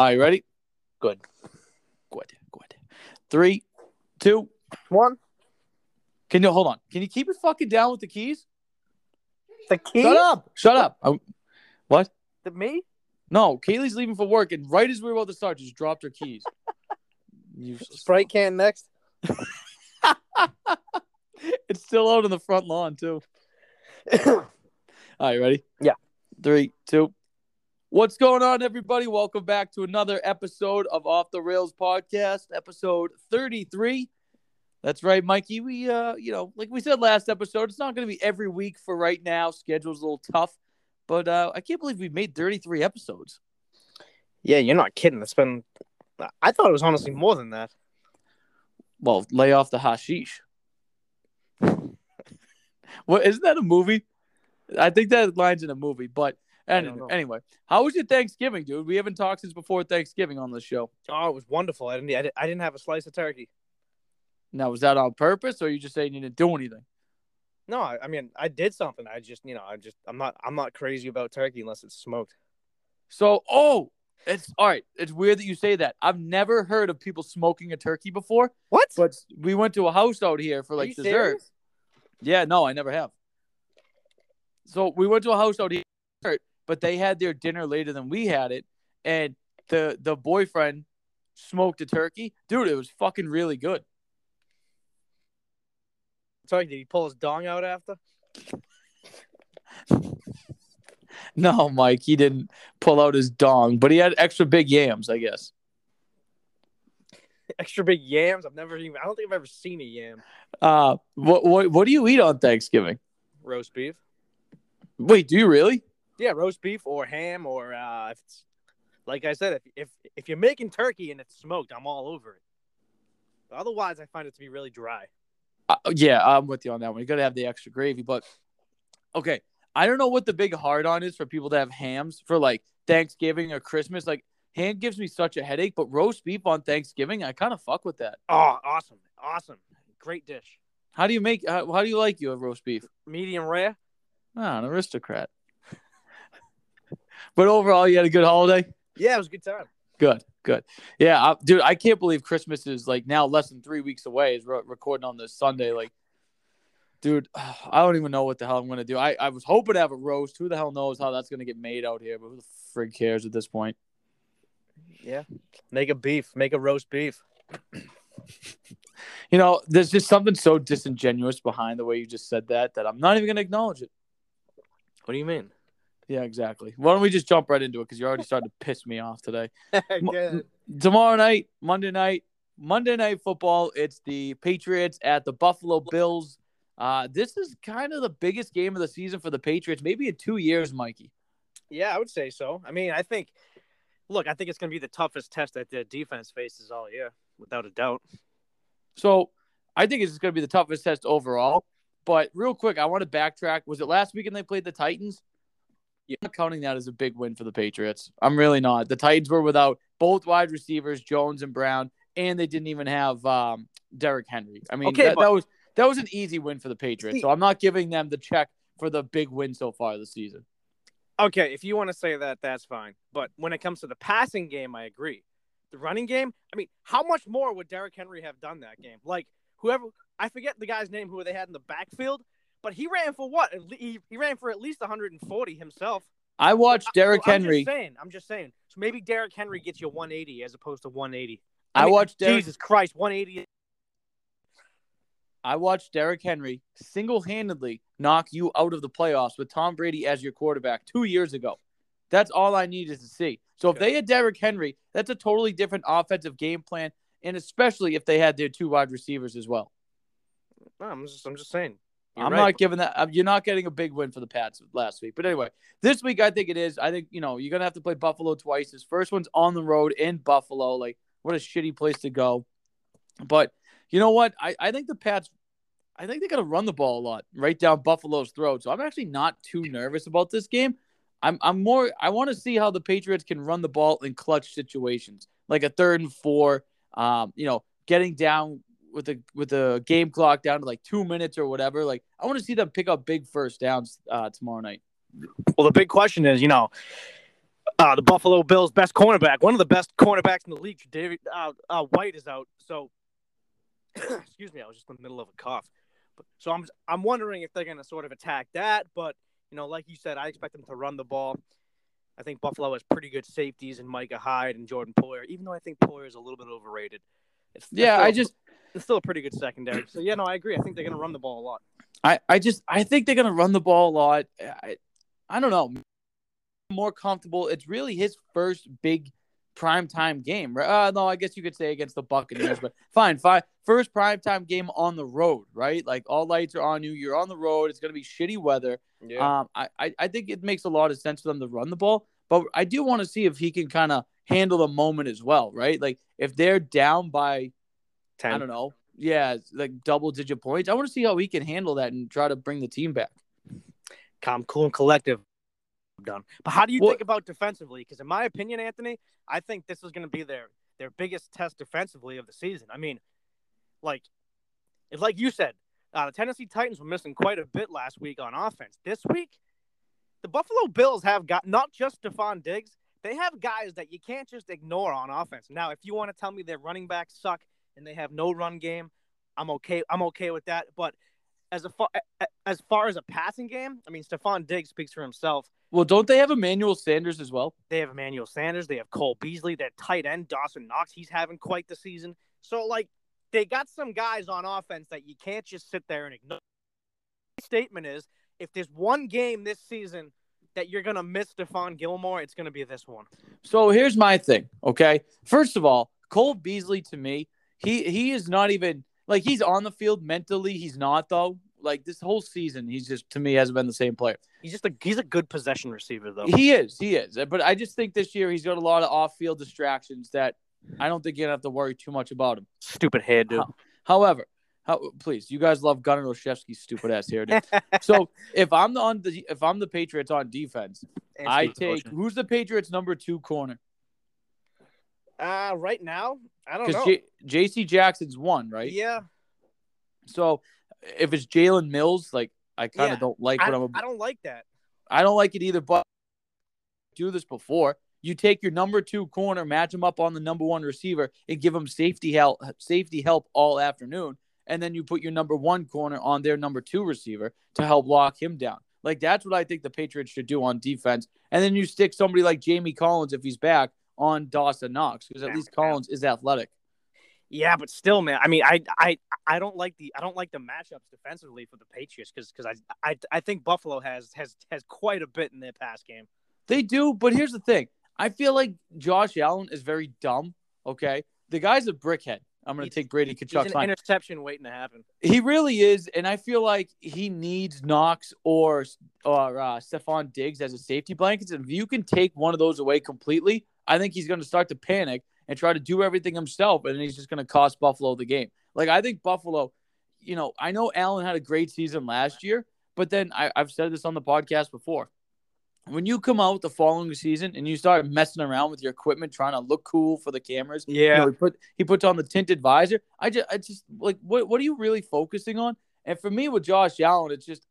All right, ready? Good. Good. Good. Three, two. One. Can you hold on? Can you keep it fucking down with the keys? The key? Shut up. Shut up. Oh, what? The me? No, Kaylee's leaving for work, and right as we were about to start, just dropped her keys. Useless. Sprite can next. it's still out on the front lawn too. All right, ready? Yeah. Three, two. What's going on, everybody? Welcome back to another episode of Off the Rails podcast, episode 33. That's right, Mikey. We uh, you know, like we said last episode, it's not gonna be every week for right now. Schedule's a little tough, but uh I can't believe we've made 33 episodes. Yeah, you're not kidding. It's been. I thought it was honestly more than that. Well, lay off the hashish. what isn't that a movie? I think that line's in a movie, but don't anyway, how was your Thanksgiving, dude? We haven't talked since before Thanksgiving on this show. Oh, it was wonderful. I didn't. I didn't, I didn't have a slice of turkey. Now, was that on purpose, or you just saying you didn't do anything? No, I, I mean I did something. I just, you know, I just, I'm not, I'm not crazy about turkey unless it's smoked. So, oh, it's all right. It's weird that you say that. I've never heard of people smoking a turkey before, What? but we went to a house out here for like dessert. serious? Yeah, no, I never have. So we went to a house out here, but they had their dinner later than we had it, and the the boyfriend smoked a turkey. Dude, it was fucking really good. Sorry, did he pull his dong out after? No, Mike, he didn't pull out his dong, but he had extra big yams, I guess. Extra big yams. I've never even. I don't think I've ever seen a yam. Uh, what what what do you eat on Thanksgiving? Roast beef. Wait, do you really? Yeah, roast beef or ham or uh, if it's, like I said, if if if you're making turkey and it's smoked, I'm all over it. Otherwise, I find it to be really dry. Uh, yeah, I'm with you on that one. You got to have the extra gravy, but okay. I don't know what the big hard on is for people to have hams for like Thanksgiving or Christmas. Like ham gives me such a headache, but roast beef on Thanksgiving, I kind of fuck with that. Oh, awesome, awesome, great dish. How do you make? How, how do you like you your roast beef? Medium rare. Ah, an aristocrat. But overall, you had a good holiday. Yeah, it was a good time. Good, good. Yeah, I, dude, I can't believe Christmas is like now less than three weeks away. Is re- recording on this Sunday. Like, dude, I don't even know what the hell I'm gonna do. I, I was hoping to have a roast. Who the hell knows how that's gonna get made out here? But who the frig cares at this point? Yeah, make a beef, make a roast beef. You know, there's just something so disingenuous behind the way you just said that that I'm not even gonna acknowledge it. What do you mean? Yeah, exactly. Why don't we just jump right into it? Because you're already starting to piss me off today. Tomorrow night, Monday night, Monday night football. It's the Patriots at the Buffalo Bills. Uh, this is kind of the biggest game of the season for the Patriots, maybe in two years, Mikey. Yeah, I would say so. I mean, I think. Look, I think it's going to be the toughest test that the defense faces all year, without a doubt. So I think it's going to be the toughest test overall. But real quick, I want to backtrack. Was it last weekend they played the Titans? Yeah, I'm not counting that as a big win for the Patriots. I'm really not. The Titans were without both wide receivers, Jones and Brown, and they didn't even have um, Derrick Henry. I mean, Okay, that, but- that was that was an easy win for the Patriots. So I'm not giving them the check for the big win so far this season. Okay, if you want to say that, that's fine. But when it comes to the passing game, I agree. The running game, I mean, how much more would Derrick Henry have done that game? Like whoever, I forget the guy's name who they had in the backfield, but he ran for what? He, he ran for at least 140 himself. I watched uh, Derrick So I'm Henry. just saying. I'm just saying. So maybe Derrick Henry gets you 180 as opposed to 180. I mean, watched Derrick. Jesus Christ, 180. I watched Derrick Henry single-handedly knock you out of the playoffs with Tom Brady as your quarterback two years ago. That's all I needed to see. So if they had Derrick Henry, that's a totally different offensive game plan, and especially if they had their two wide receivers as well. No, I'm just, I'm just saying. You're I'm right. not giving that. uh, You're not getting a big win for the Pats last week, but anyway, this week I think it is. I think you know you're gonna have to play Buffalo twice. His first one's on the road in Buffalo. Like what a shitty place to go. But you know what? I, I think the Pats. I think they're gonna run the ball a lot right down Buffalo's throat. So I'm actually not too nervous about this game. I'm I'm more. I want to see how the Patriots can run the ball in clutch situations, like a third and four. Um, you know, getting down with the with the game clock down to like two minutes or whatever. Like I want to see them pick up big first downs uh, tomorrow night. Well, the big question is, you know, Uh, the Buffalo Bills' best cornerback, one of the best cornerbacks in the league, David uh, uh, White is out. So, excuse me, I was just in the middle of a cough. But, so I'm I'm wondering if they're going to sort of attack that. But you know, like you said, I expect them to run the ball. I think Buffalo has pretty good safeties in Micah Hyde and Jordan Poyer, even though I think Poyer is a little bit overrated. It's, yeah, I just it's still a pretty good secondary. So yeah, no, I agree. I think they're going to run the ball a lot. I, I just I think they're going to run the ball a lot. I, I don't know. More comfortable. It's really his first big prime time game. Uh, no, I guess you could say against the Buccaneers, but fine, fine. First prime time game on the road, right? Like all lights are on you. You're on the road. It's going to be shitty weather. Yeah. Um, I, I, I think it makes a lot of sense for them to run the ball, but I do want to see if he can kind of handle the moment as well, right? Like if they're down by, 10. I don't know, yeah, like double digit points. I want to see how he can handle that and try to bring the team back. Calm, cool, and collective. I'm Done. But how do you think about defensively? Because in my opinion, Anthony, I think this is going to be their their biggest test defensively of the season. I mean, like, it's like you said, uh, the Tennessee Titans were missing quite a bit last week on offense. This week, the Buffalo Bills have got not just Stefon Diggs, they have guys that you can't just ignore on offense. Now, if you want to tell me their running backs suck and they have no run game, I'm okay. I'm okay with that. But as a far as far as a passing game, I mean, Stefon Diggs speaks for himself. Well, don't they have Emmanuel Sanders as well? They have Emmanuel Sanders. They have Cole Beasley. That tight end Dawson Knox. He's having quite the season. So like they got some guys on offense that you can't just sit there and ignore. My statement is if there's one game this season that you're gonna miss Stephon Gilmore, it's gonna be this one. So here's my thing. Okay, first of all, Cole Beasley to me, he he is not even like he's on the field mentally. He's not though. Like this whole season, he's just to me hasn't been the same player. He's just a he's a good possession receiver though. He is, he is. But I just think this year he's got a lot of off field distractions that I don't think you're gonna have to worry too much about him. Stupid hair, dude. However, how, please, you guys love Gunnar Olszewski's stupid ass hair. Dude. so if I'm the on the if I'm the Patriots on defense, I take who's the Patriots number two corner. Uh right now, I don't know. J- J.C. Jackson's one, right? Yeah. So if it's Jalen Mills, like I kind of yeah, don't like what I, am I don't like that. I don't like it either. But do this before. You take your number two corner, match him up on the number one receiver, and give him safety help, safety help all afternoon, and then you put your number one corner on their number two receiver to help lock him down. Like that's what I think the Patriots should do on defense. And then you stick somebody like Jamie Collins if he's back on Dawson Knox because at least Collins is athletic. Yeah, but still, man. I mean, I I I don't like the I don't like the matchups defensively for the Patriots because because I, I I think Buffalo has has has quite a bit in their pass game. They do, but here's the thing: I feel like Josh Allen is very dumb. Okay, the guy's a brickhead. I'm going to take Brady Tkachuk. He's an interception waiting to happen. He really is, and I feel like he needs Knox or or uh, Stefon Diggs as a safety blanket. And if you can take one of those away completely, I think he's going to start to panic and try to do everything himself, and he's just going to cost Buffalo the game. Like I think Buffalo, you know, I know Allen had a great season last year, but then I, I've said this on the podcast before. When you come out the following season and you start messing around with your equipment, trying to look cool for the cameras, yeah, you know, he put he puts on the tinted visor. I just, I just like, what, what are you really focusing on? And for me, with Josh Allen, it's just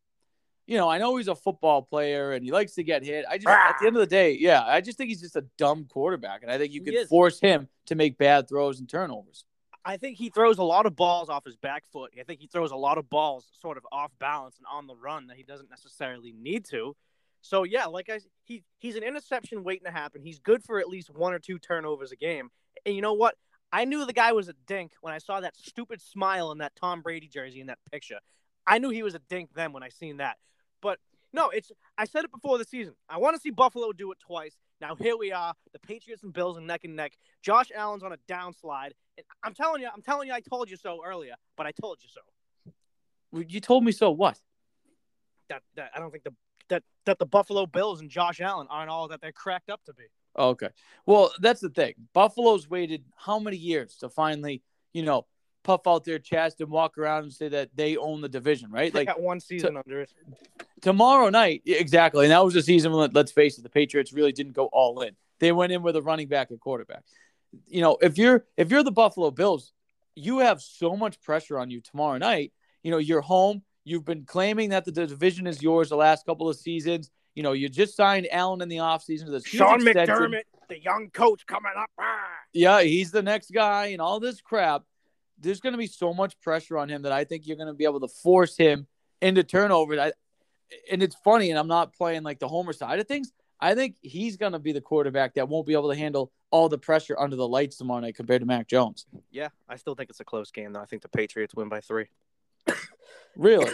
you know, I know he's a football player and he likes to get hit. I just, ah. at the end of the day, yeah, I just think he's just a dumb quarterback. And I think you can force him to make bad throws and turnovers. I think he throws a lot of balls off his back foot. I think he throws a lot of balls sort of off balance and on the run that he doesn't necessarily need to. So yeah, like I he he's an interception waiting to happen. He's good for at least one or two turnovers a game. And you know what? I knew the guy was a dink when I saw that stupid smile in that Tom Brady jersey in that picture. I knew he was a dink then when I seen that. But no, it's I said it before the season. I want to see Buffalo do it twice. Now here we are, the Patriots and Bills are neck and neck. Josh Allen's on a downslide. And I'm telling you, I'm telling you, I told you so earlier, but I told you so. You told me so. What? That, that I don't think the that that the Buffalo Bills and Josh Allen aren't all that they're cracked up to be. Okay. Well, that's the thing. Buffalo's waited how many years to finally, you know, puff out their chest and walk around and say that they own the division, right? Like got one season to, under it. Tomorrow night, exactly. And that was the season when let's face it, the Patriots really didn't go all in. They went in with a running back and quarterback. You know, if you're if you're the Buffalo Bills, you have so much pressure on you tomorrow night. You know, you're home, You've been claiming that the division is yours the last couple of seasons. You know, you just signed Allen in the offseason to huge Sean extension. McDermott, the young coach coming up. Ah. Yeah, he's the next guy and all this crap. There's going to be so much pressure on him that I think you're going to be able to force him into turnovers. I, and it's funny, and I'm not playing like the homer side of things. I think he's going to be the quarterback that won't be able to handle all the pressure under the lights tomorrow night compared to Mac Jones. Yeah, I still think it's a close game, though. I think the Patriots win by three. Really?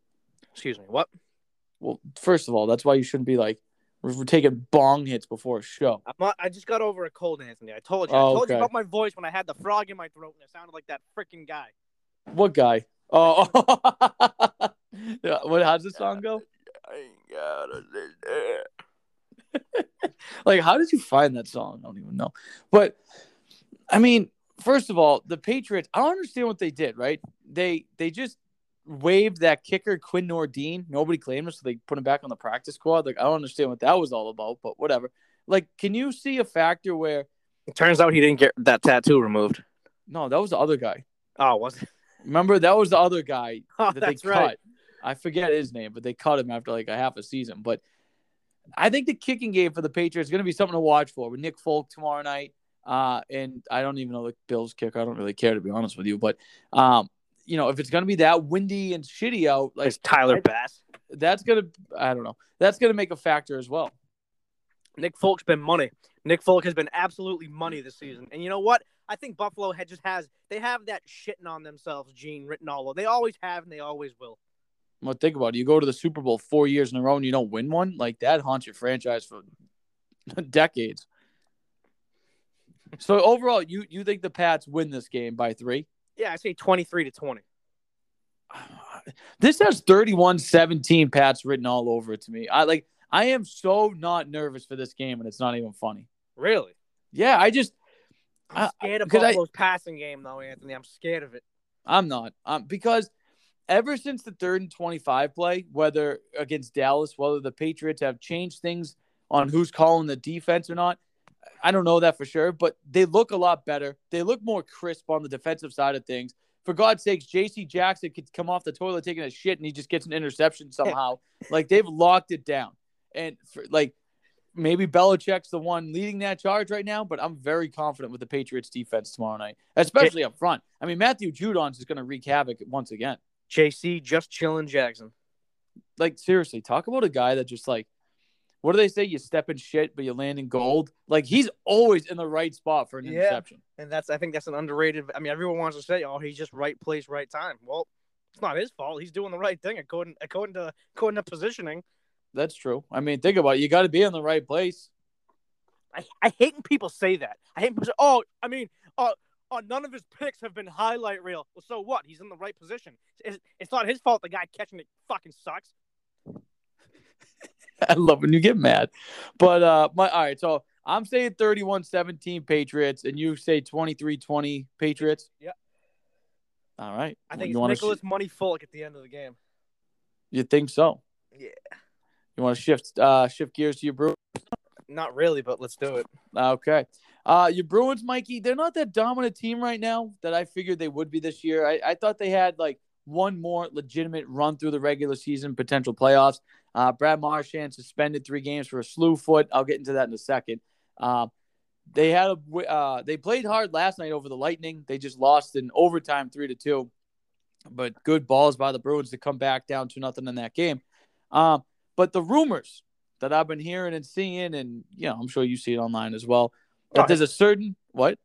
Excuse me. What? Well, first of all, that's why you shouldn't be like we're taking bong hits before a show. I'm not, I just got over a cold, Anthony. I told you. I Oh, told you about my voice when I had the frog in my throat and it sounded like that freaking guy. What guy? Oh, yeah, what? How's the song go? I Like, how did you find that song? I don't even know. But I mean, first of all, the Patriots. I don't understand what they did. Right? They they just waived that kicker Quinn Nordin. Nobody claimed him, so they put him back on the practice squad. Like, I don't understand what that was all about. But whatever. Like, can you see a factor where? It turns out he didn't get that tattoo removed. No, that was the other guy. Oh, was it? Remember, that was the other guy Oh, that that's they right. I forget his name, but they cut him after like a half a season. But I think the kicking game for the Patriots is going to be something to watch for with Nick Folk tomorrow night. Uh, and I don't even know the Bills kicker. I don't really care to be honest with you. But um, you know, if it's going to be that windy and shitty out, like It's Tyler Bass. that's going to, I don't know, that's going to make a factor as well. Nick Folk's been money. Nick Folk has been absolutely money this season. And you know what? I think Buffalo had just has they have that shitting on themselves gene written all over. They always have and they always will. Well, think about it. You go to the Super Bowl four years in a row and you don't win one. Like that haunts your franchise for decades. So overall, you you think the Pats win this game by three? Yeah, I say 23 to 20. This has 31-17 Pats written all over it to me. I like I am so not nervous for this game and it's not even funny. Really? Yeah, I just I'm I- scared of 'cause I- Buffalo's passing game though, Anthony. I'm scared of it. I'm not. Um, because ever since the third and 25 play, whether against Dallas, whether the Patriots have changed things on who's calling the defense or not, I don't know that for sure, but they look a lot better. They look more crisp on the defensive side of things. For God's sakes, JC Jackson could come off the toilet taking a shit and he just gets an interception somehow. like they've locked it down. And for, like maybe Belichick's the one leading that charge right now, but I'm very confident with the Patriots defense tomorrow night, especially up front. I mean, Matthew Judon's is going to wreak havoc once again. JC just chilling Jackson. Like seriously, talk about a guy that just like, what do they say? You step in shit, but you land in gold. Like he's always in the right spot for an Yeah. interception. And that's I think that's an underrated I mean everyone wants to say, oh, he's just right place, right time. Well, it's not his fault. He's doing the right thing according according to according to positioning. That's true. I mean, think about it. You got to be in the right place. I, I hate when people say that. I hate when people say, oh, I mean, uh, uh, none of his picks have been highlight reel. Well, so what? He's in the right position. It's, it's not his fault the guy catching it fucking sucks. I love when you get mad. But uh my all right, so I'm saying 31-17 Patriots and you say 23-20 Patriots. Yeah. All right. I think you it's Nicholas Money Folk at the end of the game. you think so? Yeah. You want to shift uh shift gears to your Bruins? Not really, but let's do it. Okay. Uh your Bruins, Mikey, they're not that dominant team right now that I figured they would be this year. I, I thought they had like one more legitimate run through the regular season, potential playoffs. Uh, Brad Marchand suspended three games for a slew foot. I'll get into that in a second. Uh, they had a uh, they played hard last night over the Lightning. They just lost in overtime, three to two. But good balls by the Bruins to come back down to nothing in that game. Um, but the rumors that I've been hearing and seeing, and you know, I'm sure you see it online as well, that there's a certain what?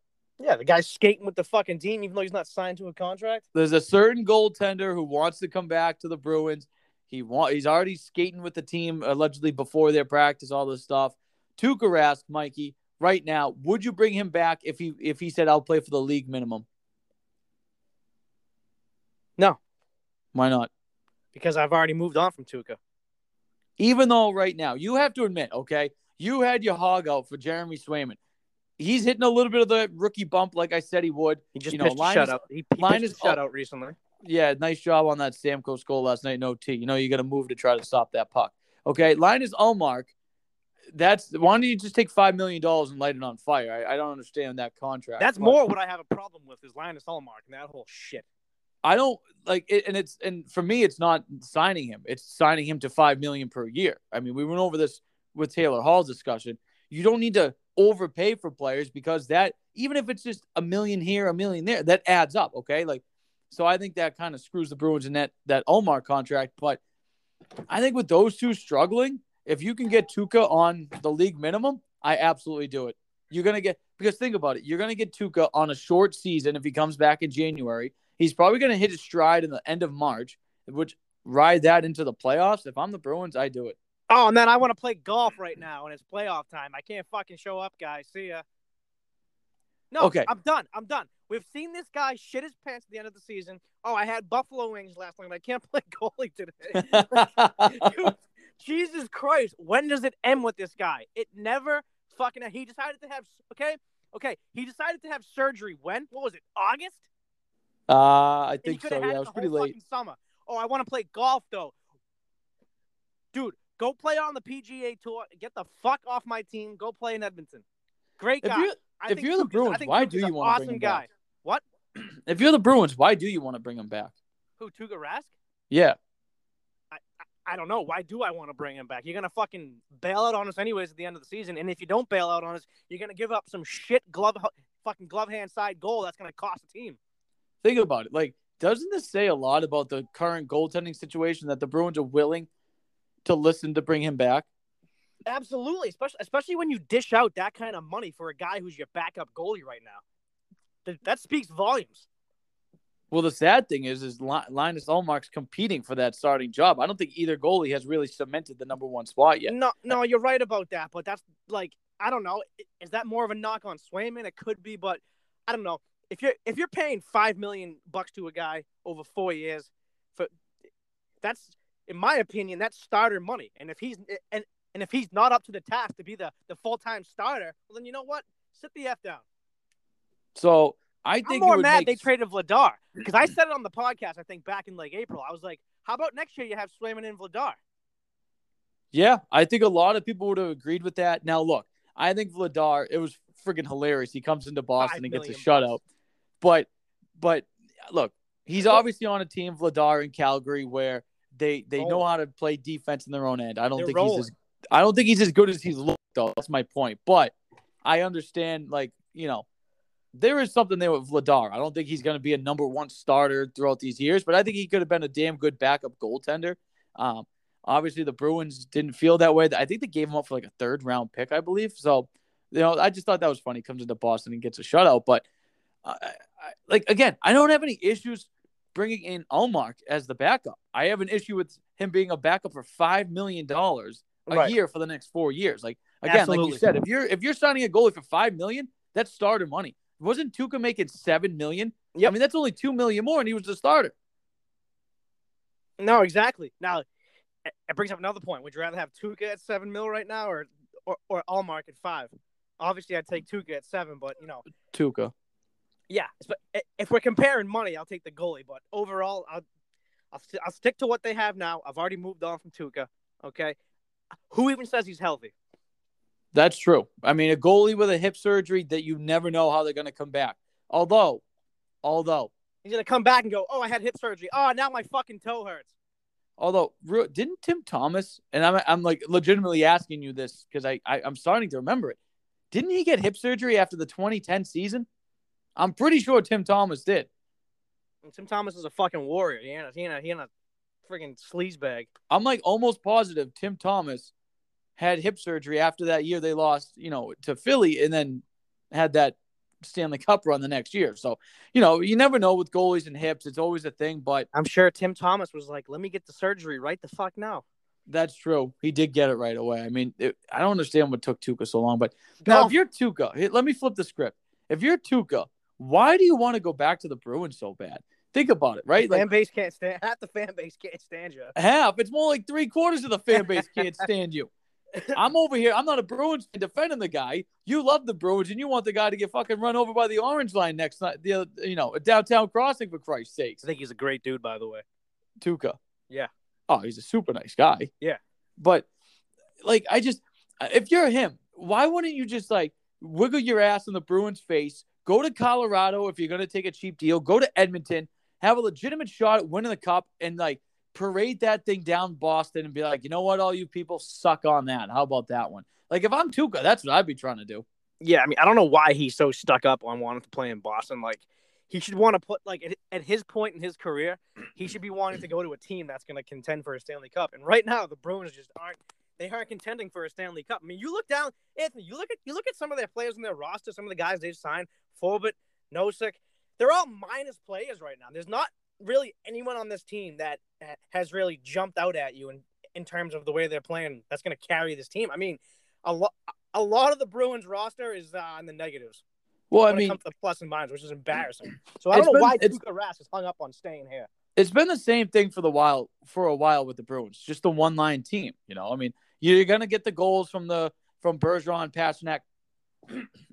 Yeah, the guy's skating with the fucking team, even though he's not signed to a contract. There's a certain goaltender who wants to come back to the Bruins. He want he's already skating with the team allegedly before their practice, all this stuff. Tuukka Rask Mikey, right now, would you bring him back if he if he said I'll play for the league minimum? No. Why not? Because I've already moved on from Tuukka. Even though right now you have to admit, okay, you had your hog out for Jeremy Swayman. He's hitting a little bit of the rookie bump, like I said he would. He just You know, pitched Linus- shutout. He, he Linus- pitched shutout recently. Yeah, nice job on that Stamkos goal last night. No T. You know you got to move to try to stop that puck. Okay, Linus Ullmark. That's why don't you just take five million dollars and light it on fire? I, I don't understand that contract. That's but- more what I have a problem with is Linus Ullmark and that whole shit. I don't like it, and it's and for me, it's not signing him; it's signing him to five million per year. I mean, we went over this with Taylor Hall's discussion. You don't need to overpay for players because that even if it's just a million here, a million there, that adds up. Okay, like so, I think that kind of screws the Bruins in that that Omar contract. But I think with those two struggling, if you can get Tuukka on the league minimum, I absolutely do it. You're gonna get because think about it, you're gonna get Tuukka on a short season if he comes back in January. He's probably gonna hit his stride in the end of March, which ride that into the playoffs. If I'm the Bruins, I do it. Oh, and then I want to play golf right now, and it's playoff time. I can't fucking show up, guys. See ya. No, Okay. I'm done. I'm done. We've seen this guy shit his pants at the end of the season. Oh, I had buffalo wings last night. I can't play goalie today. Dude, Jesus Christ, when does it end with this guy? It never fucking. He decided to have okay, okay. He decided to have surgery when? What was it? August? uh, I think so. Yeah, it was pretty late. summer. Oh, I want to play golf though. Dude, go play on the PGA tour. Get the fuck off my team. Go play in Edmonton. Great If guy. you're I if you're the Bruins, think why do you want to awesome bring him guy? back? What? If you're the Bruins, why do you want to bring him back? Who? Tuukka Rask? Yeah, I don't know. Why do I want to bring him back? You're gonna fucking bail out on us anyways at the end of the season, and if you don't bail out on us, you're gonna give up some shit glove, fucking glove hand side goal that's gonna cost the team. think about it. Like, doesn't this say a lot about the current goaltending situation that the Bruins are willing to listen to bring him back? Absolutely, especially especially when you dish out that kind of money for a guy who's your backup goalie right now. Th- that speaks volumes. Well, the sad thing is, is Linus Ullmark's competing for that starting job. I don't think either goalie has really cemented the number one spot yet. No, no, you're right about that, but that's like I don't know. Is that more of a knock on Swayman? It could be, but I don't know. If you're if you're paying five million bucks to a guy over four years, for that's in my opinion that's starter money. And if he's and and if he's not up to the task to be the the full time starter, well then you know what? Sit the f down. So I I'm think it more mad make they traded Vladar because I said it on the podcast. I think back in like April, I was like, "How about next year you have Swayman and Vladar?" Yeah, I think a lot of people would have agreed with that. Now, look, I think Vladar, it was freaking hilarious. He comes into Boston and gets a shutout. But, but look, he's obviously on a team, Vladar in Calgary, where they they know how to play defense in their own end. I don't They're think he's as I don't think he's as good as he's looked though. That's my point. But I understand, like you know, there is something there with Vladar. I don't think he's going to be a number one starter throughout these years, but I think he could have been a damn good backup goaltender. Um, obviously, the Bruins didn't feel that way. I think they gave him up for like a third round pick, I believe. So, you know, I just thought that was funny. Comes into Boston and gets a shutout, but uh, I, like again, I don't have any issues bringing in Ullmark as the backup. I have an issue with him being a backup for five million dollars a Right. year for the next four years. Like again, like you said, if you're if you're signing a goalie for five million, that's starter money. Wasn't Tuukka making seven million? Yeah, I mean, that's only two million more, and he was the starter. No, exactly. Now, it it brings up another point. Would you rather have Tuukka at seven mil right now, or or, or Ullmark at five? Obviously, I'd take Tuukka at seven, but you know, Tuukka. Yeah. But eh, if we're comparing money, I'll take the goalie. But overall, I'll I'll, I'll stick to what they have now. I've already moved on from Tuukka. Okay, who even says he's healthy? That's true. I mean, a goalie with a hip surgery that you never know how they're going to come back. Although, although, He's gonna come back and go, "Oh, I had hip surgery. Oh, now my fucking toe hurts." although, didn't Tim Thomas? And I'm I'm like legitimately asking you this because I, I I'm starting to remember it. Didn't he get hip surgery after the 2010 season? I'm pretty sure Tim Thomas did. And Tim Thomas is a fucking warrior. He ain't a, he ain't a, he ain't a freaking sleazebag. I'm like almost positive Tim Thomas had hip surgery after that year they lost, you know, to Philly and then had that Stanley Cup run the next year. So, you know, you never know with goalies and hips. It's always a thing, but I'm sure Tim Thomas was like, "Let me get the surgery right the fuck now." that's true. He did get it right away. I mean, it, I don't understand what took Tuukka so long, but now if you're Tuukka, let me flip the script. If you're Tuukka, why do you want to go back to the Bruins so bad? Think about it, right? fan Like base can't stand half the fan base can't stand you. half. It's more like three quarters of the fan base can't stand you. I'm over here. I'm not a Bruins fan defending the guy. You love the Bruins, and you want the guy to get fucking run over by the orange line next night. The you know, a downtown crossing for Christ's sakes. I think he's a great dude, by the way. Tuukka. Yeah. Oh, he's a super nice guy. Yeah. But like, I just if you're him, why wouldn't you just like wiggle your ass in the Bruins' face? Go to Colorado if you're going to take a cheap deal. Go to Edmonton. have a legitimate shot at winning the cup and like parade that thing down Boston and be like, you know what, all you people suck on that. How about that one? Like if I'm Tuukka, that's what I'd be trying to do. Yeah, I mean, I don't know why he's so stuck up on wanting to play in Boston. Like he should want to put like at, at his point in his career, he should be wanting to go to a team that's going to contend for a Stanley Cup. And right now, the Bruins just aren't. They aren't contending for a Stanley Cup. I mean, you look down, Anthony. You look at you look at some of their players in their roster. Some of the guys they've signed, Forbort, Nosek. They're all minus players right now. There's not really anyone on this team that has really jumped out at you in in terms of the way they're playing. That's going to carry this team. I mean, a lot a lot of the Bruins roster is uh, in the negatives. Well, I it mean, to the plus and minus, which is embarrassing. So I don't know been- why Tuukka Rask is hung up on staying here. it's been the same thing for the while for a while with the Bruins. Just the one line team. You know, I mean, you're gonna get the goals from the from Bergeron, Pastrnak,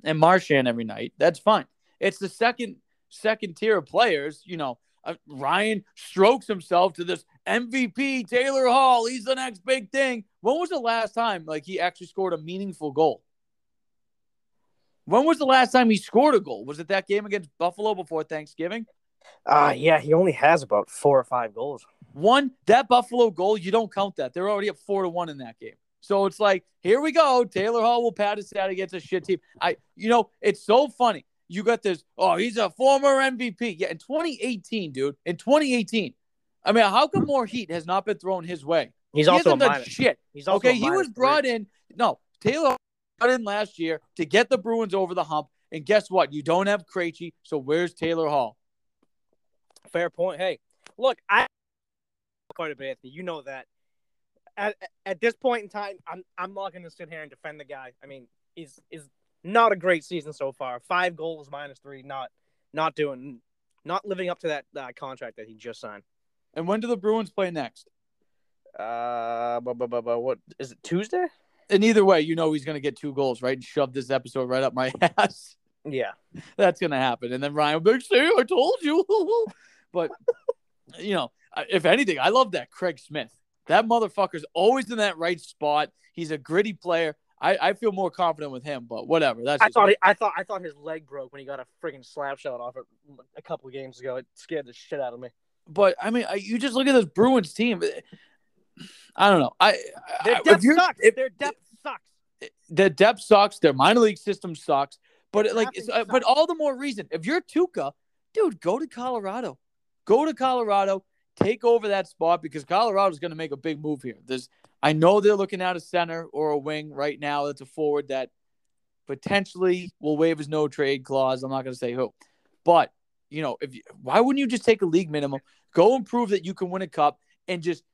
and Marchand every night. That's fine. It's the second second tier of players. You know, uh, Ryan strokes himself to this MVP Taylor Hall. He's the next big thing. When was the last time like he actually scored a meaningful goal? When was the last time he scored a goal? Was it that game against Buffalo before Thanksgiving? Uh yeah, he only has about four or five goals. One, that Buffalo goal, you don't count that. They're already up four to one in that game. So it's like, here we go. Taylor Hall will pat us out against a shit team. I, you know, it's so funny. You got this. Oh, he's a former MVP. Yeah, in 2018, dude. In 2018, I mean, how come more heat has not been thrown his way? He's he also a hasn't done minus. shit. He's also Okay, a he was brought in. No, Taylor brought in last year to get the Bruins over the hump. And guess what? You don't have Krejci. So where's Taylor Hall? Fair point. Hey, look, I quite a bit. Anthony. You know that. At, at this point in time, I'm I'm not going to sit here and defend the guy. I mean, he's is not a great season so far. Five goals, minus three. Not not doing, not living up to that uh, contract that he just signed. And when do the Bruins play next? Uh, but, but, but, but what is it? Tuesday? And either way, you know he's going to get two goals, right? And shove this episode right up my ass. Yeah. That's going to happen. And then Ryan will be like, see, I told you. but, you know, if anything, I love that Craig Smith. That motherfucker's always in that right spot. He's a gritty player. I, I feel more confident with him, but whatever. That's I thought he, I thought I thought his leg broke when he got a freaking slap shot off it a couple of games ago. It scared the shit out of me. but I mean, I, you just look at this Bruins team. I don't know. I, Their depth you're- sucks. if- Their depth sucks. the depth sucks. Their minor league system sucks. But it, like, uh, but all the more reason. If you're Tuukka, dude, go to Colorado. Go to Colorado. Take over that spot because Colorado's going to make a big move here. There's, I know they're looking at a center or a wing right now. That's a forward that potentially will waive his no trade clause. I'm not going to say who, but you know, if you, why wouldn't you just take a league minimum, go and prove that you can win a cup, and just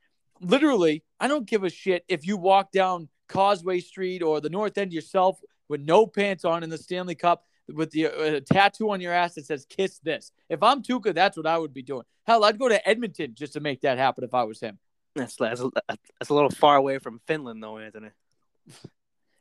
literally, I don't give a shit if you walk down Causeway Street or the North End yourself with no pants on in the Stanley Cup with the uh, tattoo on your ass that says "Kiss this." If I'm Tuukka, that's what I would be doing. Hell, I'd go to Edmonton just to make that happen if I was him. That's that's a, that's a little far away from Finland, though, Anthony.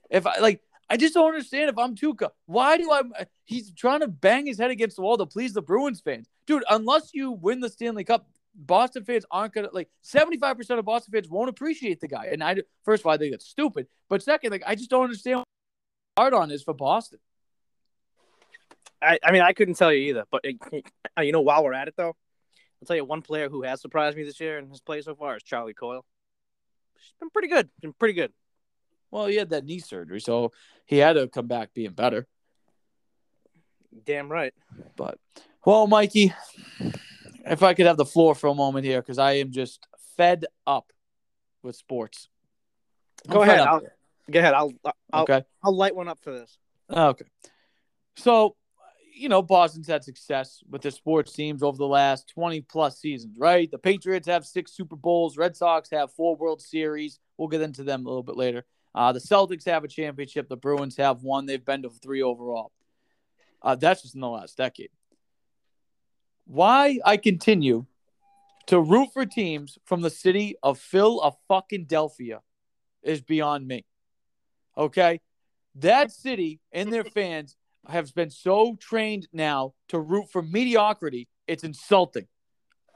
If I like, I just don't understand. If I'm Tuukka, why do I? He's trying to bang his head against the wall to please the Bruins fans, dude. Unless you win the Stanley Cup, Boston fans aren't gonna like. Seventy five percent of Boston fans won't appreciate the guy, and I first of all I think that's stupid, but second, like I just don't understand what hard on is for Boston. I, I mean, I couldn't tell you either. But uh, you know, while we're at it, though, I'll tell you one player who has surprised me this year and his play so far is Charlie Coyle. She's been pretty good. Been pretty good. Well, he had that knee surgery, so he had to come back being better. Damn right. But well, Mikey, if I could have the floor for a moment here, because I am just fed up with sports. I'm Go ahead. I'll, go ahead. I'll I'll, okay. I'll light one up for this. Okay. So, you know, Boston's had success with their sports teams over the last 20 plus seasons, right? The Patriots have six Super Bowls, Red Sox have four World Series. We'll get into them a little bit later. Uh, the Celtics have a championship, the Bruins have one. They've been to three overall. Uh, that's just in the last decade. Why I continue to root for teams from the city of Phil of fucking Delphia is beyond me. Okay? That city and their fans have been so trained now to root for mediocrity, it's insulting.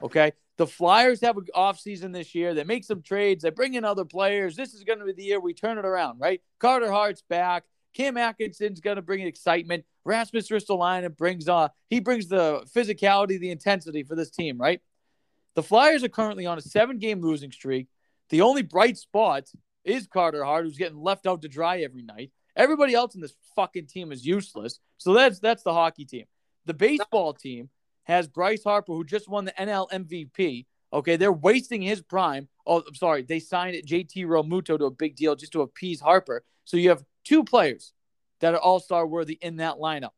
Okay? The Flyers have an offseason this year. They make some trades. They bring in other players. This is going to be the year we turn it around, right? Carter Hart's back. Cam Atkinson's going to bring excitement. Rasmus Ristolainen brings uh he brings the physicality, the intensity for this team, right? The Flyers are currently on a seven-game losing streak. The only bright spot is Carter Hart, who's getting left out to dry every night. Everybody else in this fucking team is useless. So that's that's the hockey team. The baseball team has Bryce Harper, who just won the NL MVP. Okay, they're wasting his prime. Oh, I'm sorry. They signed JT Realmuto to a big deal just to appease Harper. So you have two players that are all star worthy in that lineup.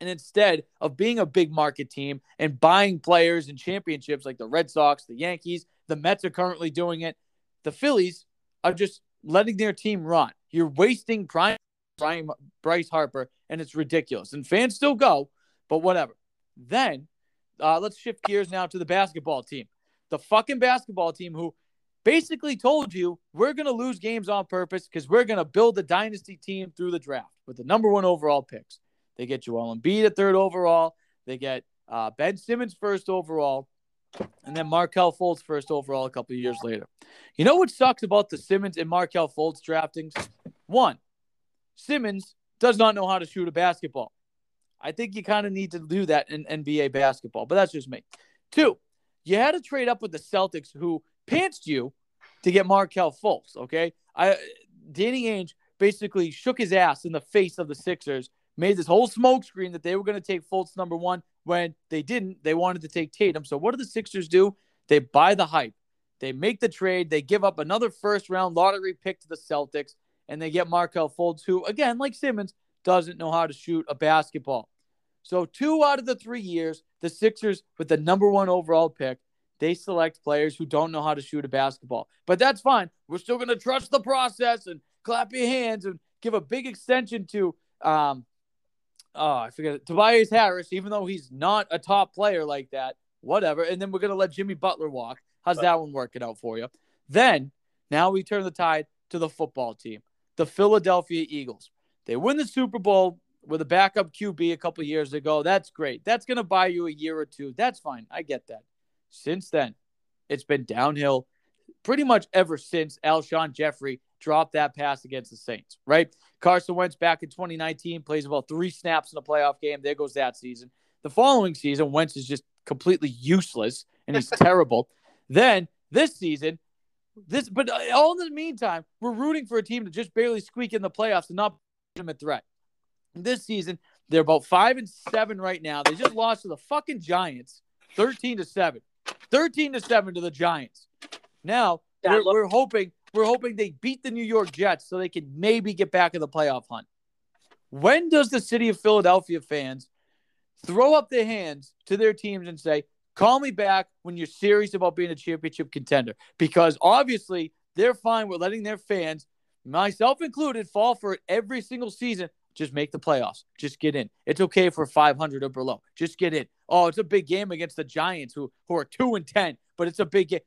And instead of being a big market team and buying players and championships like the Red Sox, the Yankees, the Mets are currently doing it, the Phillies are just letting their team rot. You're wasting prime, prime Bryce Harper, and it's ridiculous. And fans still go, but whatever. Then uh, let's shift gears now to the basketball team. The fucking basketball team who basically told you we're going to lose games on purpose because we're going to build a dynasty team through the draft with the number one overall picks. They get Joel Embiid at third overall. They get uh, Ben Simmons first overall, and then Markelle Fultz first overall a couple years later. You know what sucks about the Simmons and Markelle Fultz draftings? One, Simmons does not know how to shoot a basketball. I think you kind of need to do that in NBA basketball, but that's just me. Two, you had to trade up with the Celtics, who pantsed you to get Markelle Fultz. Okay, I Danny Ainge basically shook his ass in the face of the Sixers, made this whole smokescreen that they were going to take Fultz number one when they didn't. They wanted to take Tatum. So what do the Sixers do? They buy the hype. They make the trade. They give up another first round lottery pick to the Celtics, and they get Markelle Fultz, who again, like Simmons, doesn't know how to shoot a basketball. So two out of the three years, the Sixers with the number one overall pick they select players who don't know how to shoot a basketball. But that's fine. We're still going to trust the process and clap your hands and give a big extension to um oh, I forget it, Tobias Harris, even though he's not a top player like that. Whatever. And then we're going to let Jimmy Butler walk. How's that one working out for you? Then now we turn the tide to the football team, the Philadelphia Eagles. They win the Super Bowl with a backup QB a couple years ago. That's great. That's going to buy you a year or two. That's fine. I get that. Since then, it's been downhill pretty much ever since Alshon Jeffery dropped that pass against the Saints, right? Carson Wentz back in 2019 plays about three snaps in a playoff game. There goes that season. The following season, Wentz is just completely useless and he's terrible. Then this season, this but uh, all in the meantime, we're rooting for a team to just barely squeak in the playoffs and not be a threat. This season, they're about five and seven right now. They just lost to the fucking Giants, 13 to 7. 13 to 7 to the Giants. Now, we're, we're, hoping we're hoping they beat the New York Jets so they can maybe get back in the playoff hunt. When does the city of Philadelphia fans throw up their hands to their teams and say, "Call me back when you're serious about being a championship contender?" Because obviously, they're fine with letting their fans, myself included, fall for it every single season just make the playoffs. Just get in. It's okay for 500 or below. Just get in. Oh, it's a big game against the Giants, who who are two and ten, but it's a big game.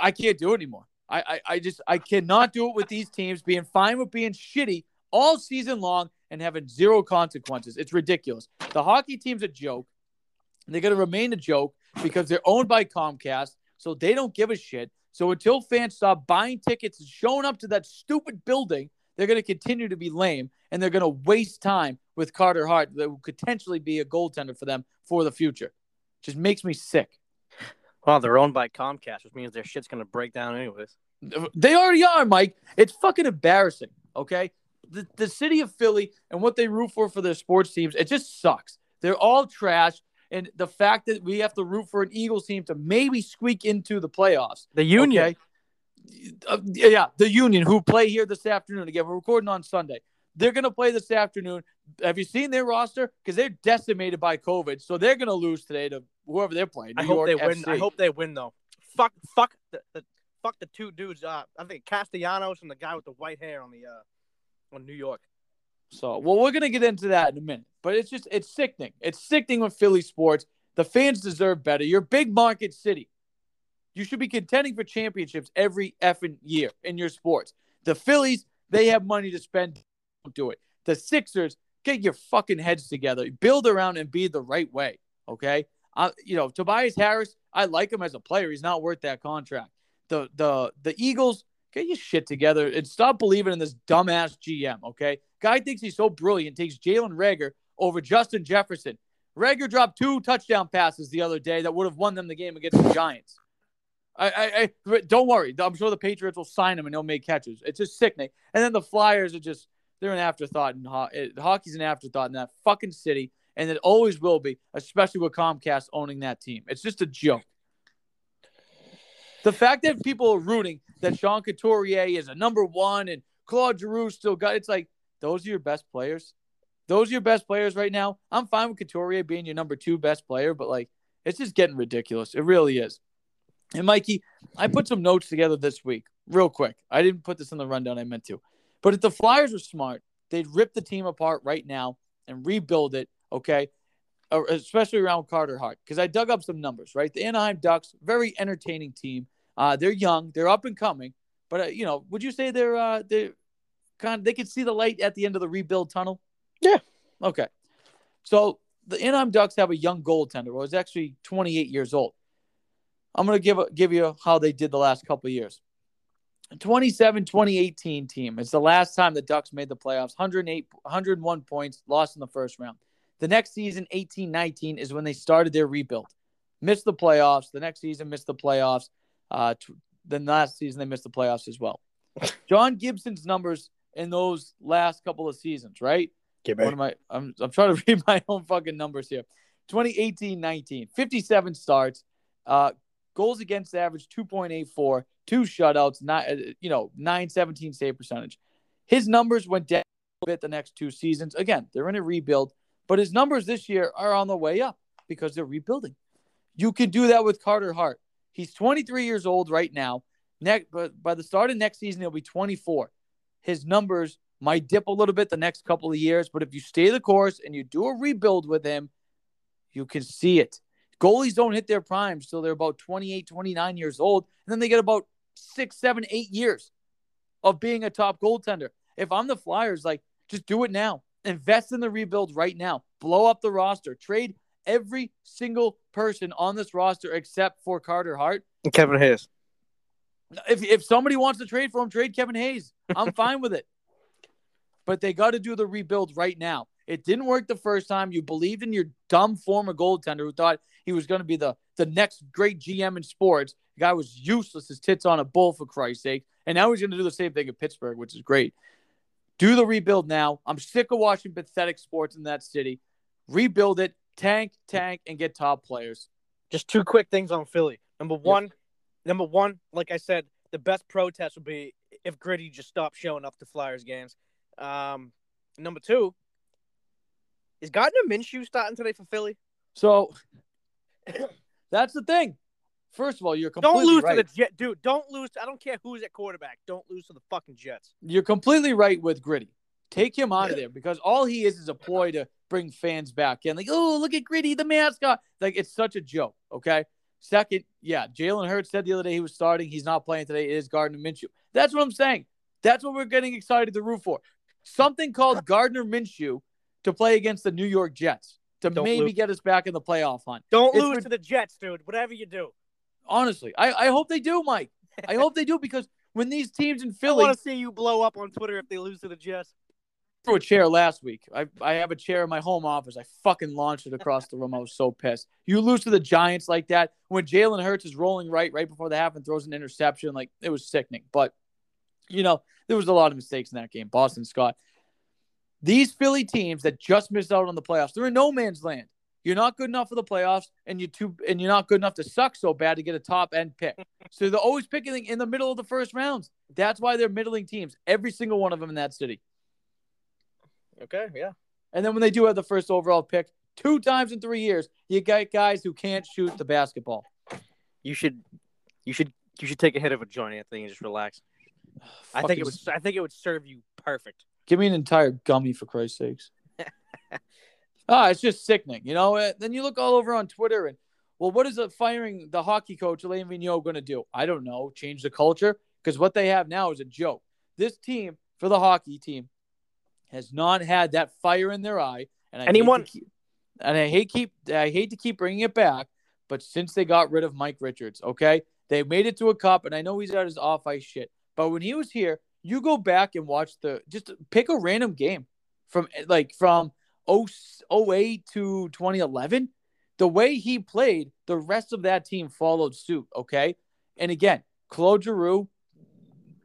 I can't do it anymore. I, I, I just I cannot do it with these teams being fine with being shitty all season long and having zero consequences. It's ridiculous. The hockey team's a joke. They're going to remain a joke because they're owned by Comcast, so they don't give a shit. So until fans stop buying tickets and showing up to that stupid building they're going to continue to be lame and they're going to waste time with Carter Hart that will potentially be a goaltender for them for the future. Just makes me sick. Well, they're owned by Comcast, which means their shit's going to break down anyways. They already are, Mike. It's fucking embarrassing. Okay. The, the city of Philly and what they root for for their sports teams, it just sucks. They're all trash. And the fact that we have to root for an Eagles team to maybe squeak into the playoffs. The Union. Okay? uh, yeah, the Union who play here this afternoon. Again, we're recording on Sunday. They're going to play this afternoon. Have you seen their roster? Because they're decimated by COVID, so they're going to lose today to whoever they're playing. New I hope York they win. I hope they win though. Fuck, fuck the, the fuck the two dudes. Uh, I think Castellanos and the guy with the white hair on the uh on New York. So, well, we're gonna get into that in a minute, but it's just it's sickening. It's sickening with Philly sports. The fans deserve better. You're big market city. You should be contending for championships every effing year in your sports. The Phillies, they have money to spend. Don't do it. The Sixers, get your fucking heads together. Build around and be the right way. Okay. Uh, you know, Tobias Harris, I like him as a player. He's not worth that contract. The the the Eagles, Get your shit together and stop believing in this dumbass GM, okay? Guy thinks he's so brilliant, takes Jalen Reagor over Justin Jefferson. Reagor dropped two touchdown passes the other day that would have won them the game against the Giants. I, I, I don't worry. I'm sure the Patriots will sign him and he'll make catches. It's just sickening. And then the Flyers are just they're an afterthought in ho- hockey's an afterthought in that fucking city, and it always will be, especially with Comcast owning that team. It's just a joke. The fact that people are rooting that Sean Couturier is a number one and Claude Giroux still got it's like those are your best players. Those are your best players right now. I'm fine with Couturier being your number two best player, but like it's just getting ridiculous. It really is. And Mikey, I put some notes together this week, real quick. I didn't put this in the rundown I meant to. But if the Flyers were smart, they'd rip the team apart right now and rebuild it, okay? Especially around Carter Hart. Because I dug up some numbers, right? The Anaheim Ducks, very entertaining team. Uh, they're young, they're up and coming. But uh, you know, would you say they're uh, they're kind of, they could see the light at the end of the rebuild tunnel? Yeah. Okay. So the Anaheim Ducks have a young goaltender. Well, he's actually 28 years old. I'm going to give a, give you how they did the last couple years. 27 2018 team. It's the last time the Ducks made the playoffs. 108 101 points, lost in the first round. The next season 18 19 is when they started their rebuild. Missed the playoffs. The next season missed the playoffs. Uh t- then last season they missed the playoffs as well. John Gibson's numbers in those last couple of seasons, right? Give What am I I'm I'm trying to read my own fucking numbers here. 2018-19, 57 starts, uh goals against average 2.84, two shutouts, not uh, you know, 917 save percentage. His numbers went down a bit the next two seasons. Again, they're in a rebuild, but his numbers this year are on the way up because they're rebuilding. You can do that with Carter Hart. He's 23 years old right now. But by the start of next season, he'll be 24. His numbers might dip a little bit the next couple of years, but if you stay the course and you do a rebuild with him, you can see it. Goalies don't hit their primes till they're about 28, 29 years old, and then they get about six, seven, eight years of being a top goaltender. If I'm the Flyers, like, just do it now. Invest in the rebuild right now. Blow up the roster. Trade every single person on this roster except for Carter Hart. and Kevin Hayes. If if somebody wants to trade for him, trade Kevin Hayes. I'm fine with it. But they got to do the rebuild right now. It didn't work the first time. You believed in your dumb former goaltender who thought he was going to be the the next great GM in sports. The guy was useless. His tits on a bull for Christ's sake. And now he's going to do the same thing in Pittsburgh, which is great. Do the rebuild now. I'm sick of watching pathetic sports in that city. Rebuild it, tank, tank, and get top players. Just two quick things on Philly. Number one, number one, like I said, the best protest would be if Gritty just stopped showing up to Flyers games. Um, number two, is Gardner Minshew starting today for Philly? So that's the thing. First of all, you're completely Don't lose right. to the Jet, dude. Don't lose. I don't care who's at quarterback. Don't lose to the fucking Jets. You're completely right with Gritty. Take him out of there because all he is is a ploy to bring fans back in. Like, oh, look at Gritty, the mascot. Like, it's such a joke. Okay. Second, yeah, Jalen Hurts said the other day he was starting. He's not playing today. It is Gardner Minshew. That's what I'm saying. That's what we're getting excited to root for. Something called Gardner Minshew to play against the New York Jets to Don't maybe lose. get us back in the playoff hunt. Don't It's lose rid- to the Jets, dude. Whatever you do, Honestly, I, I hope they do, Mike. I hope they do because when these teams in Philly, I want to see you blow up on Twitter if they lose to the Jets. Threw a chair last week. I, I have a chair in my home office. I fucking launched it across the room. I was so pissed. You lose to the Giants like that when Jalen Hurts is rolling right right before the half and throws an interception. Like it was sickening. But you know there was a lot of mistakes in that game. Boston Scott. These Philly teams that just missed out on the playoffs, they're in no man's land. You're not good enough for the playoffs, and you too, and you're not good enough to suck so bad to get a top end pick. So they're always picking in the middle of the first rounds. That's why they're middling teams. Every single one of them in that city. Okay, yeah. And then when they do have the first overall pick, two times in three years, you got guys who can't shoot the basketball. You should, you should, you should take a hit of a joint, Anthony, and just relax. I think it Fucking- would, I think it would serve you perfect. Give me an entire gummy for Christ's sakes. ah, it's just sickening, you know. Uh, Then you look all over on Twitter and, well, what is a firing the hockey coach Alain Vigneault going to do? I don't know. Change the culture because what they have now is a joke. This team for the hockey team has not had that fire in their eye, and I hate Anyone- keep- and I hate keep I hate to keep bringing it back, but since they got rid of Mike Richards, okay, they made it to a cup, and I know he's at his off ice shit, But when he was here, you go back and watch the just pick a random game from like from 08 to 2011. The way he played, the rest of that team followed suit. Okay. And again, Claude Giroux,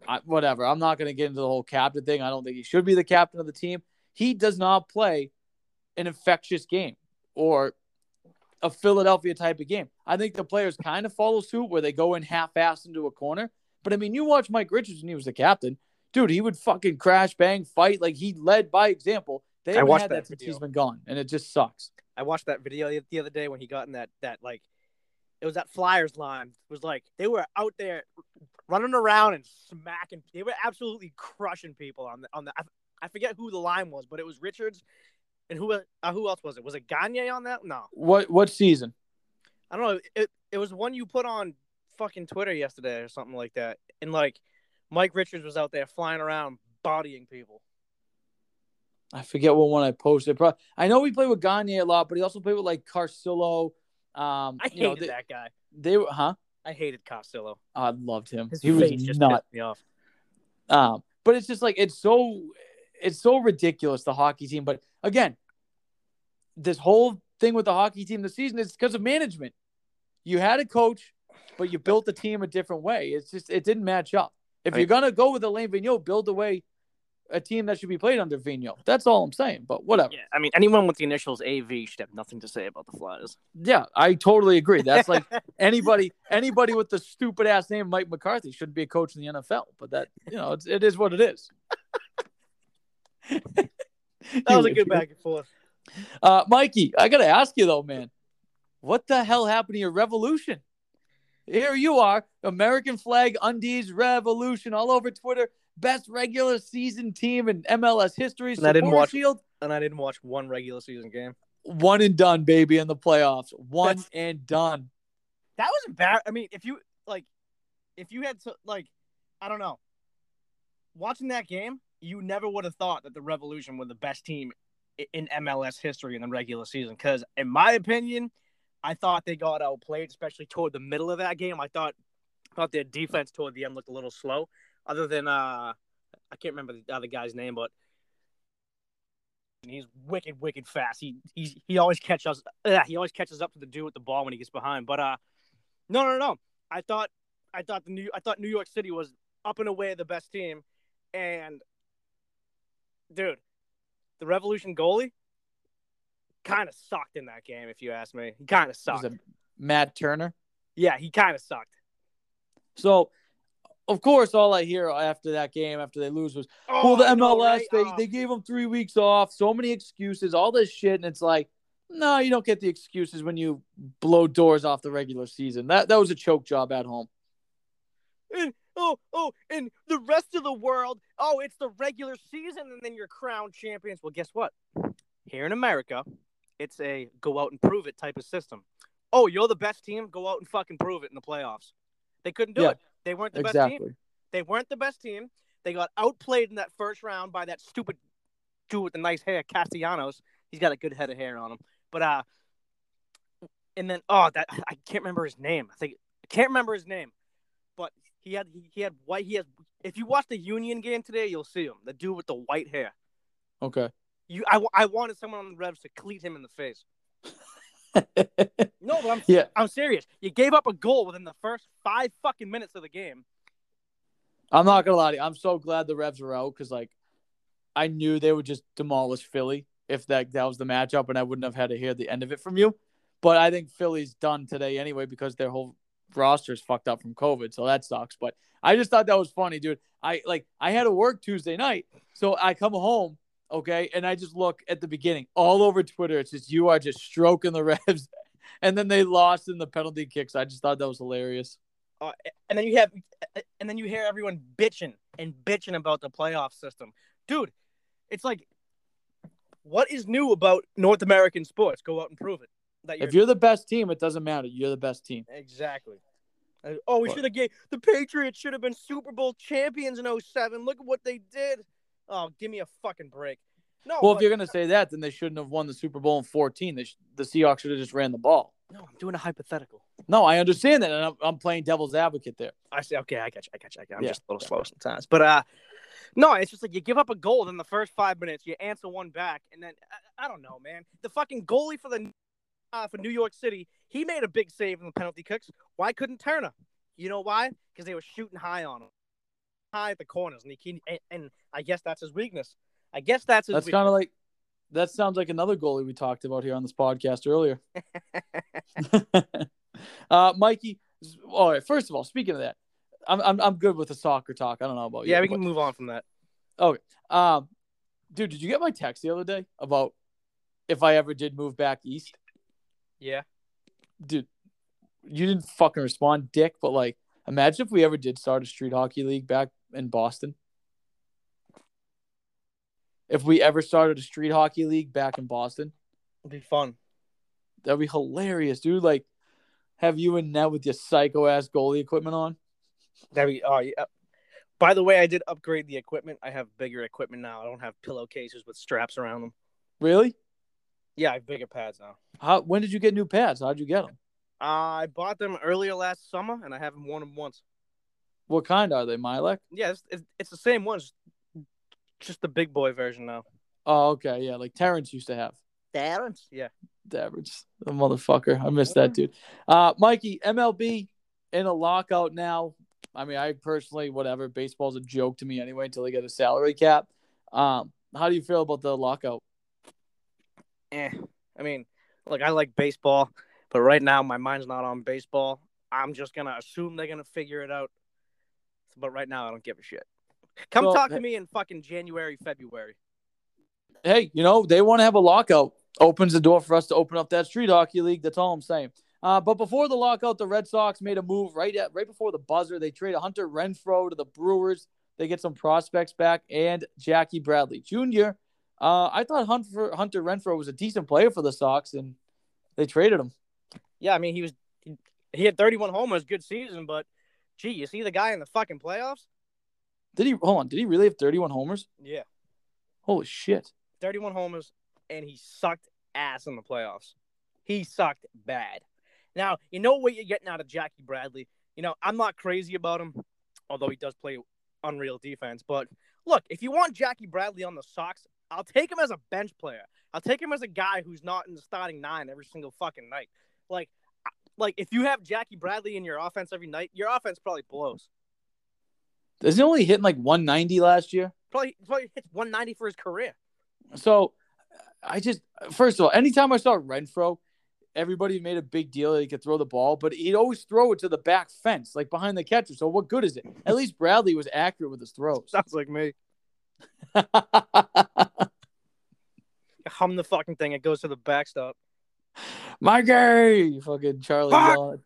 I, whatever. I'm not going to get into the whole captain thing. I don't think he should be the captain of the team. He does not play an infectious game or a Philadelphia type of game. I think the players kind of follow suit where they go in half-assed into a corner. But I mean, you watch Mike Richards when he was the captain, dude. He would fucking crash, bang, fight like he led by example. They haven't watched had that that since he's been gone, and it just sucks. I watched that video the- the other day when he got in that that like it was that Flyers line. It was like they were out there running around and smacking. They were absolutely crushing people on the on the. I, I forget who the line was, but it was Richards, and who uh, who else was it? Was it Gagne on that? No, What what season? I don't know. It it was one you put on fucking Twitter yesterday or something like that, and like Mike Richards was out there flying around bodying people. I forget what one I posted. Pro- I know we played with Gagne a lot, but he also played with like Carcillo. Um, I you know, hated they, that guy. they were, huh? I hated Costello. I loved him. His he was face just not. pissed me off. Um, but it's just like it's so it's so ridiculous the hockey team. But again, this whole thing with the hockey team this season is because of management. You had a coach, but you built the team a different way. It's just it didn't match up. If I you're gonna go with Alain Vigneault, build the way a team that should be played under Vigneault. That's all I'm saying. But whatever. Yeah, I mean, anyone with the initials AV should have nothing to say about the Flyers. Yeah, I totally agree. That's like anybody anybody with the stupid ass name Mike McCarthy shouldn't be a coach in the NFL. But that you know, it's, it is what it is. that was a good back and forth. Uh, Mikey, I gotta ask you though, man, what the hell happened to your revolution? Here you are, American flag undies revolution all over Twitter. Best regular season team in MLS history. And I didn't watch- Shield, And I didn't watch one regular season game. one and done, baby, in the playoffs. One That's- and done. That was embarrassing. I mean, if you like, if you had to like, I don't know, watching that game, you never would have thought that the Revolution were the best team in MLS history in the regular season. Because in my opinion, I thought they got outplayed, especially toward the middle of that game. I thought thought their defense toward the end looked a little slow. Other than uh, I can't remember the other guy's name, but he's wicked, wicked fast. He he's he always catches uh, he always catches up to the dude with the ball when he gets behind. But uh, no, no, no. I thought I thought the New I thought New York City was up and away the best team, and dude, the Revolution goalie kind of sucked in that game. If you ask me, he kind of sucked. it Matt Turner? Yeah, he kind of sucked. So, of course, all I hear after that game, after they lose, was, Oh, well, the I know, MLS, right? they, Oh. they gave them three weeks off, so many excuses, all this shit. And it's like, no, you don't get the excuses when you blow doors off the regular season. That, that was a choke job at home. and oh oh and the rest of the world oh it's the regular season and then you're crowned champions well guess what here in america it's a go out and prove it type of system oh you're the best team go out and fucking prove it in the playoffs they couldn't do Yeah, it they weren't the best team. They weren't the best team. They got outplayed in that first round by that stupid dude with the nice hair castellanos. He's got a good head of hair on him. But uh and then oh that i can't remember his name. I think i can't remember his name. But he had he, he had white he has if you watch the union game today you'll see him the dude with the white hair. Okay. you i, I wanted someone on the revs to cleat him in the face no but i'm Yeah. i'm serious you gave up a goal within the first five fucking minutes of the game I'm not gonna lie to you. I'm so glad the Revs were out because like I knew they would just demolish Philly if that that was the matchup, and I wouldn't have had to hear the end of it from you. But I think Philly's done today anyway because their whole roster is fucked up from COVID, so that sucks. But I just thought that was funny, dude. I like I had to work Tuesday night, so I come home, okay, and I just look at the beginning all over Twitter. It's just you are just stroking the Revs, and then they lost in the penalty kicks. I just thought that was hilarious. uh, and then you have and then you hear everyone bitching and bitching about the playoff system dude it's like what is new about north american sports go out and prove it that If you're the best team, it doesn't matter. You're the best team. exactly oh we should have gave the patriots should have been super bowl champions in 07 look at what they did oh give me a fucking break no Well, if you're gonna say that, then they shouldn't have won the Super Bowl in 14. They sh- the Seahawks should have just ran the ball. no i'm doing a hypothetical No, I understand that, and I'm, I'm playing devil's advocate there. I say, okay, I got you, I got you, I got you. I'm Yeah, just a little slow sometimes, but uh, no, it's just like you give up a goal in the first five minutes, you answer one back, and then I, I don't know, man. The fucking goalie for the uh, for New York City, he made a big save in the penalty kicks. Why couldn't Turner? You know why? Because they were shooting high on him, at the corners, and he can, and, and I guess that's his weakness. I guess that's his. That's kind of like that sounds like another goalie we talked about here on this podcast earlier. uh, Mikey, all right. First of all, speaking of that, I'm I'm, I'm good with the soccer talk. I don't know about you. yeah, we but- can move on from that. Okay. Um, dude, did you get my text the other day about if I ever did move back east? Yeah. Dude, you didn't fucking respond, dick. But like, imagine if we ever did start a street hockey league back in Boston. If we ever started a street hockey league back in Boston, It'd be fun. that'd be hilarious, dude. Like, have you and Ned with your psycho ass goalie equipment on? That'd be. Oh yeah. By the way, I did upgrade the equipment. I have bigger equipment now. I don't have pillowcases with straps around them. Really? Yeah, I have bigger pads now. How? When did you get new pads? How'd you get them? I bought them earlier last summer, and I haven't worn them once. What kind are they? Mylec? Yeah, it's, it's, it's the same ones, just the big boy version now. Oh, okay, yeah, like Terrence used to have. Terrence, Yeah. Daverage, the motherfucker. I miss that dude. Uh, Mikey, MLB in a lockout now. I mean, I personally, whatever. Baseball's a joke to me anyway until they get a salary cap. Um, how do you feel about the lockout? Eh. I mean, look, I like baseball, but right now my mind's not on baseball. I'm just gonna assume they're gonna figure it out. But right now, I don't give a shit. Come So- talk to me in fucking January, February. Hey, you know they want to have a lockout. Opens the door for us to open up that street hockey league. That's all I'm saying. Uh, but before the lockout, the Red Sox made a move right at right before the buzzer. They trade Hunter Renfroe to the Brewers. They get some prospects back and Jackie Bradley Jr. Uh, I thought Hunter Hunter Renfroe was a decent player for the Sox, and they traded him. Yeah, I mean, he was he, he had 31 homers, good season, but gee, you see the guy in the fucking playoffs? Did he hold on? Did he really have 31 homers? Yeah, Holy shit! 31 homers, and he sucked ass in the playoffs. He sucked bad. Now, you know what you're getting out of Jackie Bradley. You know, I'm not crazy about him, although he does play unreal defense. But look, if you want Jackie Bradley on the Sox, I'll take him as a bench player. I'll take him as a guy who's not in the starting nine every single fucking night. Like, like if you have Jackie Bradley in your offense every night, your offense probably blows. Is he only hitting like 190 last year? Probably, probably hits 190 for his career. So I just first of all, anytime I saw Renfroe, everybody made a big deal that he could throw the ball, but he'd always throw it to the back fence, like behind the catcher. So what good is it? At least Bradley was accurate with his throws. Sounds like me. Hum the fucking thing. It goes to the backstop. Mikey, fucking Charlie Fuck!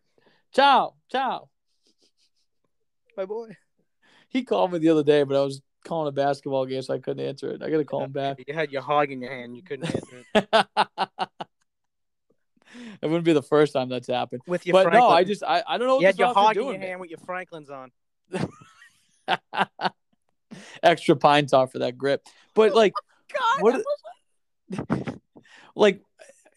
Ciao, ciao. My boy. He called me the other day, but I was calling a basketball game, so I couldn't answer it. I gotta call him back. You had your hog in your hand. You couldn't answer it. it wouldn't be the first time that's happened. With your But Franklin. no, I just I, I don't know what you had your hog in your man. hand with your Franklins on. Extra pine tar for that grip. But oh like God, what like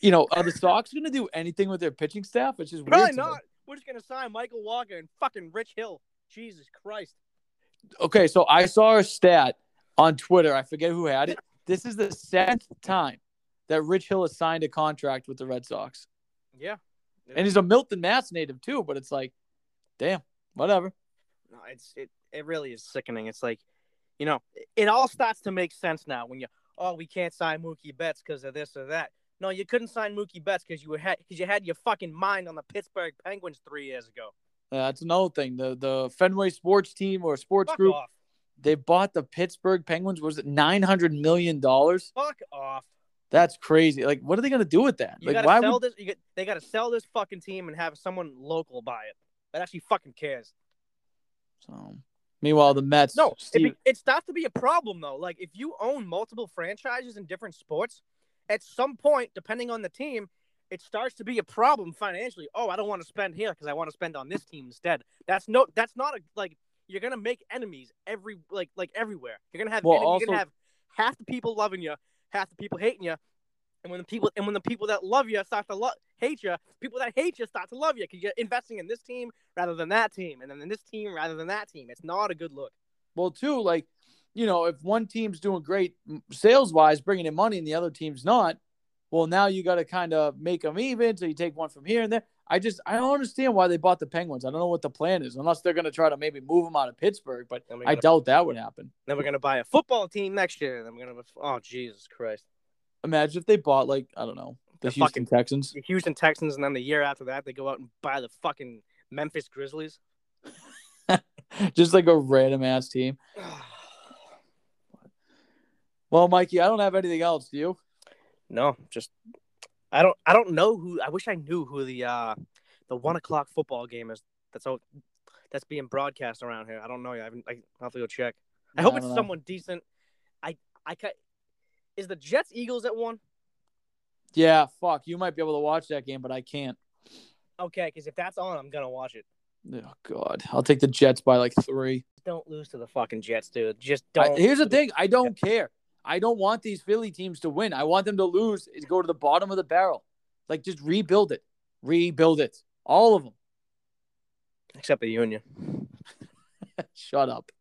you know, are the Sox gonna do anything with their pitching staff? It's just weird. Probably not. We're just gonna sign Michael Wacha and fucking Rich Hill. Jesus Christ. Okay, so I saw a stat on Twitter. I forget who had it. This is the seventh time that Rich Hill has signed a contract with the Red Sox. Yeah. And he's a Milton, Mass native too, but it's like, damn, whatever. No, it's it. It really is sickening. It's like, you know, it all starts to make sense now when you. Oh, we can't sign Mookie Betts because of this or that. No, you couldn't sign Mookie Betts because you were had because you had your fucking mind on the Pittsburgh Penguins three years ago. Uh, that's another thing. The the Fenway Sports Team or Sports Fuck Group, off. they bought the Pittsburgh Penguins. Was it nine hundred million dollars? Fuck off. That's crazy. Like, what are they gonna do with that? You like, why sell would this. Get, they gotta sell this fucking team and have someone local buy it that actually fucking cares. so? Meanwhile, the Mets. No, it, Steve, be, it starts to be a problem though. Like if you own multiple franchises in different sports, at some point, depending on the team, it starts to be a problem financially. Oh, I don't want to spend here because I want to spend on this team instead. That's no, that's not a like you're gonna make enemies every like like everywhere. You're gonna have Well, enemies, you're gonna have half the people loving you, half the people hating you, And when the people and when the people that love you start to love hate you, people that hate you start to love you because you're investing in this team rather than that team, and then in this team rather than that team. It's not a good look. Well, too, like, you know, if one team's doing great sales wise, bringing in money, and the other team's not, well, now you got to kind of make them even. So you take one from here and there. I just I don't understand why they bought the Penguins. I don't know what the plan is, unless they're going to try to maybe move them out of Pittsburgh. But we're I doubt that would happen. Then we're gonna buy a football team next year. Then we're gonna. Oh Jesus Christ! Imagine if they bought like I don't know the, The Houston Texans. The Houston Texans, and then the year after that, they go out and buy the fucking Memphis Grizzlies. just like a random ass team. Well, Mikey, I don't have anything else. Do you? no, just I don't. I don't know who. I wish I knew who the uh the one o'clock football game is. That's all. That's being broadcast around here. I don't know. I haven't. I, have to go check. I hope I it's know. someone decent. I I ca- is the Jets Eagles at one. Yeah, fuck. You might be able to watch that game, but I can't. Okay, because if that's on, I'm gonna watch it. Oh God, I'll take the Jets by like three. Don't lose to the fucking Jets, dude. Just I- don't. here's the thing: I don't care. I don't want these Philly teams to win. I want them to lose. Is go to the bottom of the barrel. Like just rebuild it, rebuild it, all of them. Except the Union. Shut up.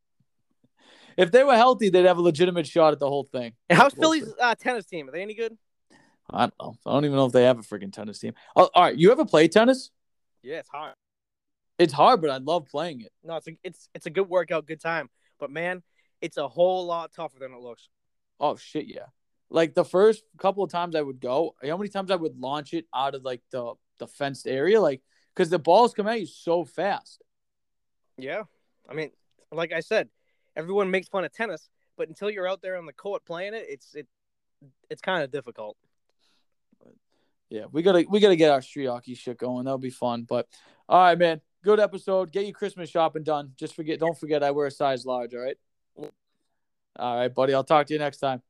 If they were healthy, they'd have a legitimate shot at the whole thing. And how's Philly's uh, tennis team? Are they any good? I don't know. I don't even know if they have a freaking tennis team. Oh, all right, you ever play tennis? Yeah, it's hard. It's hard, but I love playing it. No, it's a, it's it's a good workout, good time. But man, it's a whole lot tougher than it looks. Oh shit, yeah. Like the first couple of times I would go, how many times I would launch it out of like the the fenced area, like because the balls come at you so fast. Yeah, I mean, like I said, everyone makes fun of tennis, but until you're out there on the court playing it, it's it it's kind of difficult. Yeah, we gotta we gotta get our street hockey shit going. That'll be fun. But all right, man. Good episode. Get your Christmas shopping done. Just forget, don't forget, I wear a size large. All right. All right, buddy. I'll talk to you next time.